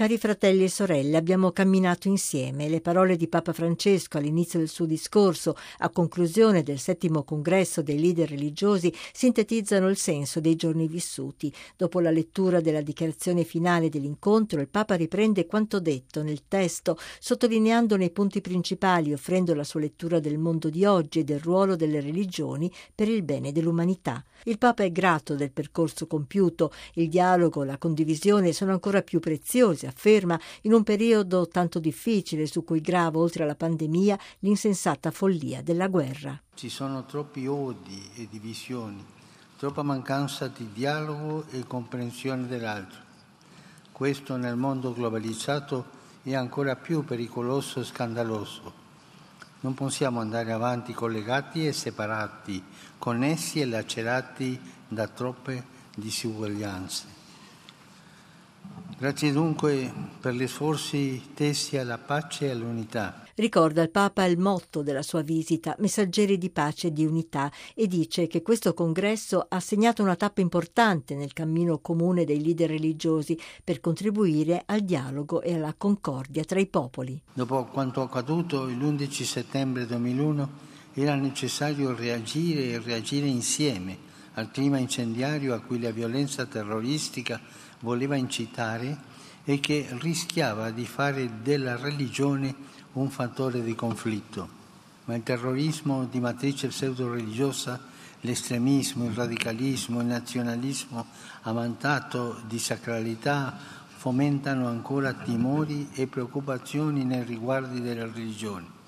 Cari fratelli e sorelle, abbiamo camminato insieme. Le parole di Papa Francesco all'inizio del suo discorso, a conclusione del settimo congresso dei leader religiosi, sintetizzano il senso dei giorni vissuti. Dopo la lettura della dichiarazione finale dell'incontro, il Papa riprende quanto detto nel testo, sottolineandone i punti principali, offrendo la sua lettura del mondo di oggi e del ruolo delle religioni per il bene dell'umanità. Il Papa è grato del percorso compiuto, il dialogo, la condivisione sono ancora più preziosi afferma, in un periodo tanto difficile su cui grava, oltre alla pandemia, l'insensata follia della guerra. Ci sono troppi odi e divisioni, troppa mancanza di dialogo e comprensione dell'altro. Questo nel mondo globalizzato è ancora più pericoloso e scandaloso. Non possiamo andare avanti collegati e separati, connessi e lacerati da troppe disuguaglianze. Grazie dunque per gli sforzi tesi alla pace e all'unità. Ricorda il Papa il motto della sua visita, messaggeri di pace e di unità, e dice che questo congresso ha segnato una tappa importante nel cammino comune dei leader religiosi per contribuire al dialogo e alla concordia tra i popoli. Dopo quanto accaduto l'11 settembre 2001 era necessario reagire e reagire insieme al clima incendiario a cui la violenza terroristica voleva incitare e che rischiava di fare della religione un fattore di conflitto. Ma il terrorismo di matrice pseudo-religiosa, l'estremismo, il radicalismo, il nazionalismo amantato di sacralità fomentano ancora timori e preoccupazioni nei riguardi della religione.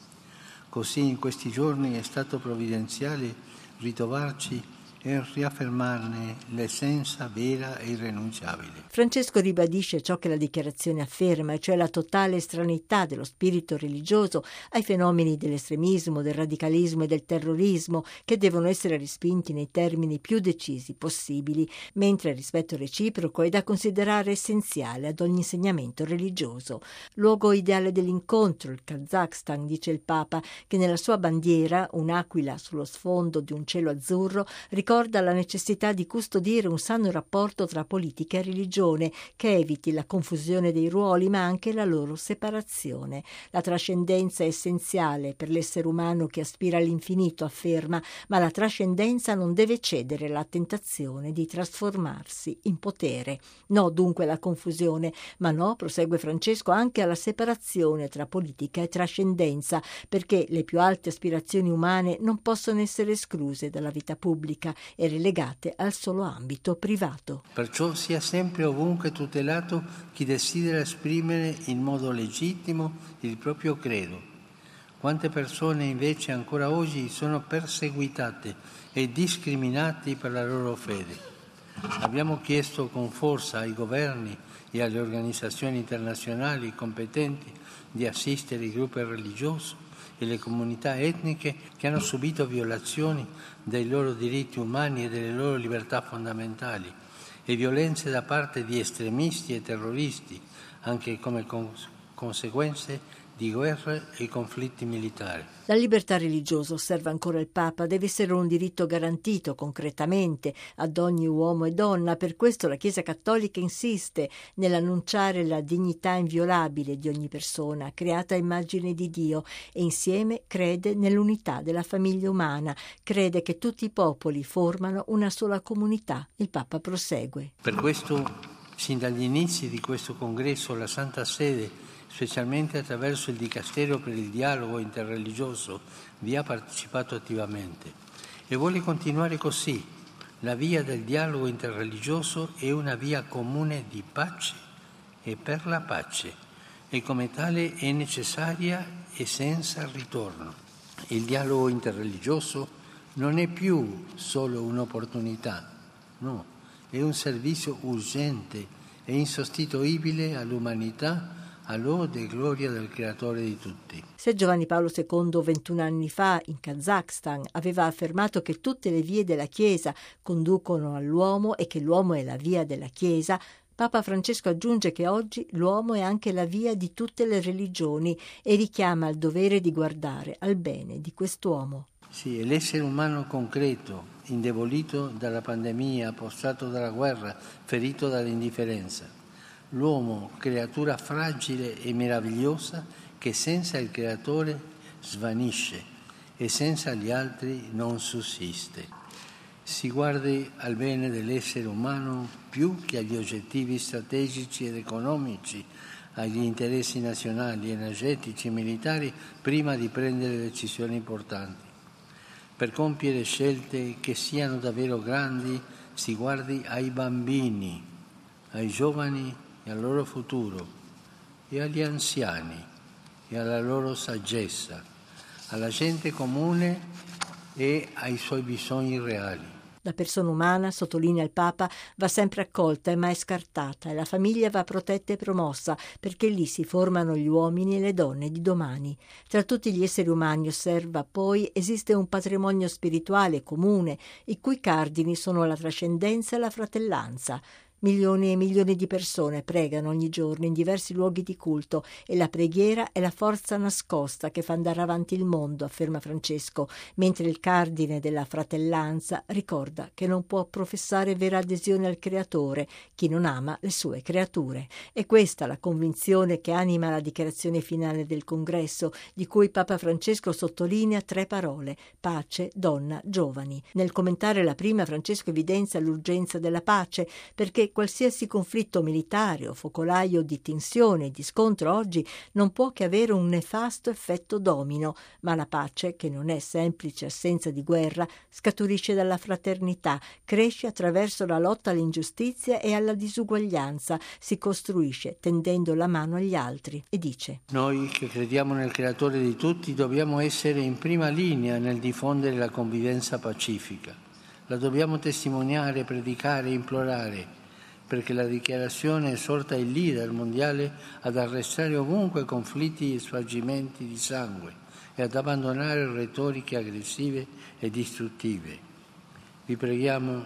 Così in questi giorni è stato provvidenziale ritrovarci e riaffermarne l'essenza vera e irrenunciabile. Francesco ribadisce ciò che la dichiarazione afferma, cioè la totale estraneità dello spirito religioso ai fenomeni dell'estremismo, del radicalismo e del terrorismo, che devono essere respinti nei termini più decisi possibili, mentre il rispetto reciproco è da considerare essenziale ad ogni insegnamento religioso. Luogo ideale dell'incontro, il Kazakhstan, dice il Papa, che nella sua bandiera, un'aquila sullo sfondo di un cielo azzurro, ricorda ricorda la necessità di custodire un sano rapporto tra politica e religione che eviti la confusione dei ruoli ma anche la loro separazione. La trascendenza è essenziale per l'essere umano che aspira all'infinito, afferma, ma la trascendenza non deve cedere alla tentazione di trasformarsi in potere. No dunque alla confusione, ma no, prosegue Francesco, anche alla separazione tra politica e trascendenza, perché le più alte aspirazioni umane non possono essere escluse dalla vita pubblica e relegate al solo ambito privato. Perciò sia sempre ovunque tutelato chi desidera esprimere in modo legittimo il proprio credo. Quante persone invece ancora oggi sono perseguitate e discriminate per la loro fede. Abbiamo chiesto con forza ai governi e alle organizzazioni internazionali competenti di assistere i gruppi religiosi e le comunità etniche che hanno subito violazioni dei loro diritti umani e delle loro libertà fondamentali e violenze da parte di estremisti e terroristi, anche come conseguenze di guerre e conflitti militari. La libertà religiosa, osserva ancora il Papa, deve essere un diritto garantito concretamente ad ogni uomo e donna. Per questo la Chiesa Cattolica insiste nell'annunciare la dignità inviolabile di ogni persona, creata a immagine di Dio, e insieme crede nell'unità della famiglia umana, crede che tutti i popoli formano una sola comunità. Il Papa prosegue. Per questo, sin dagli inizi di questo congresso, la Santa Sede specialmente attraverso il Dicastero per il dialogo interreligioso, vi ha partecipato attivamente e vuole continuare così. La via del dialogo interreligioso è una via comune di pace e per la pace e come tale è necessaria e senza ritorno. Il dialogo interreligioso non è più solo un'opportunità, no, è un servizio urgente e insostituibile all'umanità a lode e gloria del creatore di tutti. Se Giovanni Paolo II 21 anni fa in Kazakhstan aveva affermato che tutte le vie della Chiesa conducono all'uomo e che l'uomo è la via della Chiesa, Papa Francesco aggiunge che oggi l'uomo è anche la via di tutte le religioni e richiama il dovere di guardare al bene di quest'uomo. Sì, è l'essere umano concreto, indebolito dalla pandemia, prostrato dalla guerra, ferito dall'indifferenza l'uomo creatura fragile e meravigliosa che senza il creatore svanisce e senza gli altri non sussiste. Si guardi al bene dell'essere umano più che agli oggettivi strategici ed economici, agli interessi nazionali, energetici e militari prima di prendere decisioni importanti. Per compiere scelte che siano davvero grandi si guardi ai bambini, ai giovani e al loro futuro, e agli anziani e alla loro saggezza, alla gente comune e ai suoi bisogni reali. La persona umana, sottolinea il Papa, va sempre accolta e mai scartata e la famiglia va protetta e promossa perché lì si formano gli uomini e le donne di domani. Tra tutti gli esseri umani, osserva poi, esiste un patrimonio spirituale comune, i cui cardini sono la trascendenza e la fratellanza. Milioni e milioni di persone pregano ogni giorno in diversi luoghi di culto e la preghiera è la forza nascosta che fa andare avanti il mondo, afferma Francesco, mentre il cardine della fratellanza ricorda che non può professare vera adesione al Creatore chi non ama le sue creature. È questa la convinzione che anima la dichiarazione finale del congresso, di cui Papa Francesco sottolinea tre parole: pace, donna, giovani. Nel commentare la prima, Francesco evidenzia l'urgenza della pace perché qualsiasi conflitto militare o focolaio di tensione e di scontro oggi non può che avere un nefasto effetto domino, ma la pace, che non è semplice assenza di guerra, scaturisce dalla fraternità, cresce attraverso la lotta all'ingiustizia e alla disuguaglianza, si costruisce tendendo la mano agli altri e dice Noi che crediamo nel creatore di tutti dobbiamo essere in prima linea nel diffondere la convivenza pacifica. La dobbiamo testimoniare, predicare, implorare perché la dichiarazione esorta il leader mondiale ad arrestare ovunque conflitti e spargimenti di sangue e ad abbandonare retoriche aggressive e distruttive. Vi preghiamo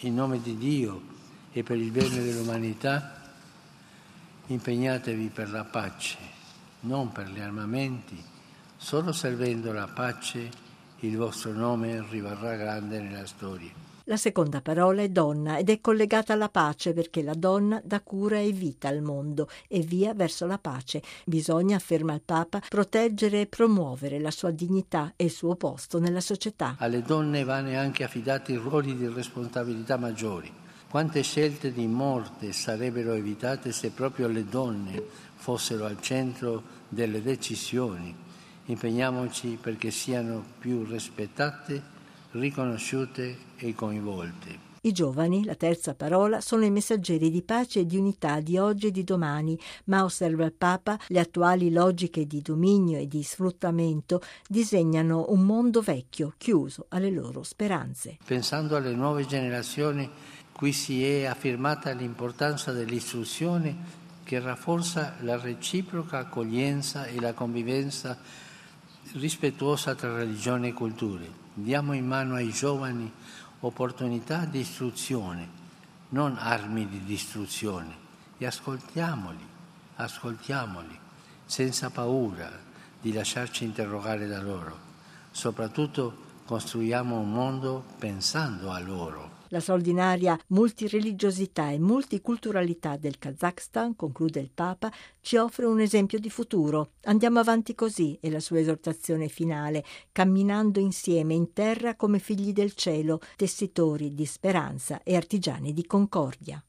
in nome di Dio e per il bene dell'umanità, impegnatevi per la pace, non per gli armamenti, solo servendo la pace il vostro nome rimarrà grande nella storia. La seconda parola è donna ed è collegata alla pace perché la donna dà cura e vita al mondo e via verso la pace. Bisogna, afferma il Papa, proteggere e promuovere la sua dignità e il suo posto nella società. Alle donne vanno anche affidati ruoli di responsabilità maggiori. Quante scelte di morte sarebbero evitate se proprio le donne fossero al centro delle decisioni? Impegniamoci perché siano più rispettate riconosciute e coinvolte. I giovani, la terza parola, sono i messaggeri di pace e di unità di oggi e di domani, ma osserva il Papa, le attuali logiche di dominio e di sfruttamento disegnano un mondo vecchio, chiuso alle loro speranze. Pensando alle nuove generazioni, qui si è affirmata l'importanza dell'istruzione che rafforza la reciproca accoglienza e la convivenza rispettuosa tra religione e culture diamo in mano ai giovani opportunità di istruzione, non armi di distruzione, e ascoltiamoli, ascoltiamoli, senza paura di lasciarci interrogare da loro. Soprattutto costruiamo un mondo pensando a loro. La straordinaria multireligiosità e multiculturalità del Kazakhstan, conclude il Papa, ci offre un esempio di futuro. Andiamo avanti così, è la sua esortazione finale, camminando insieme in terra come figli del cielo, tessitori di speranza e artigiani di concordia.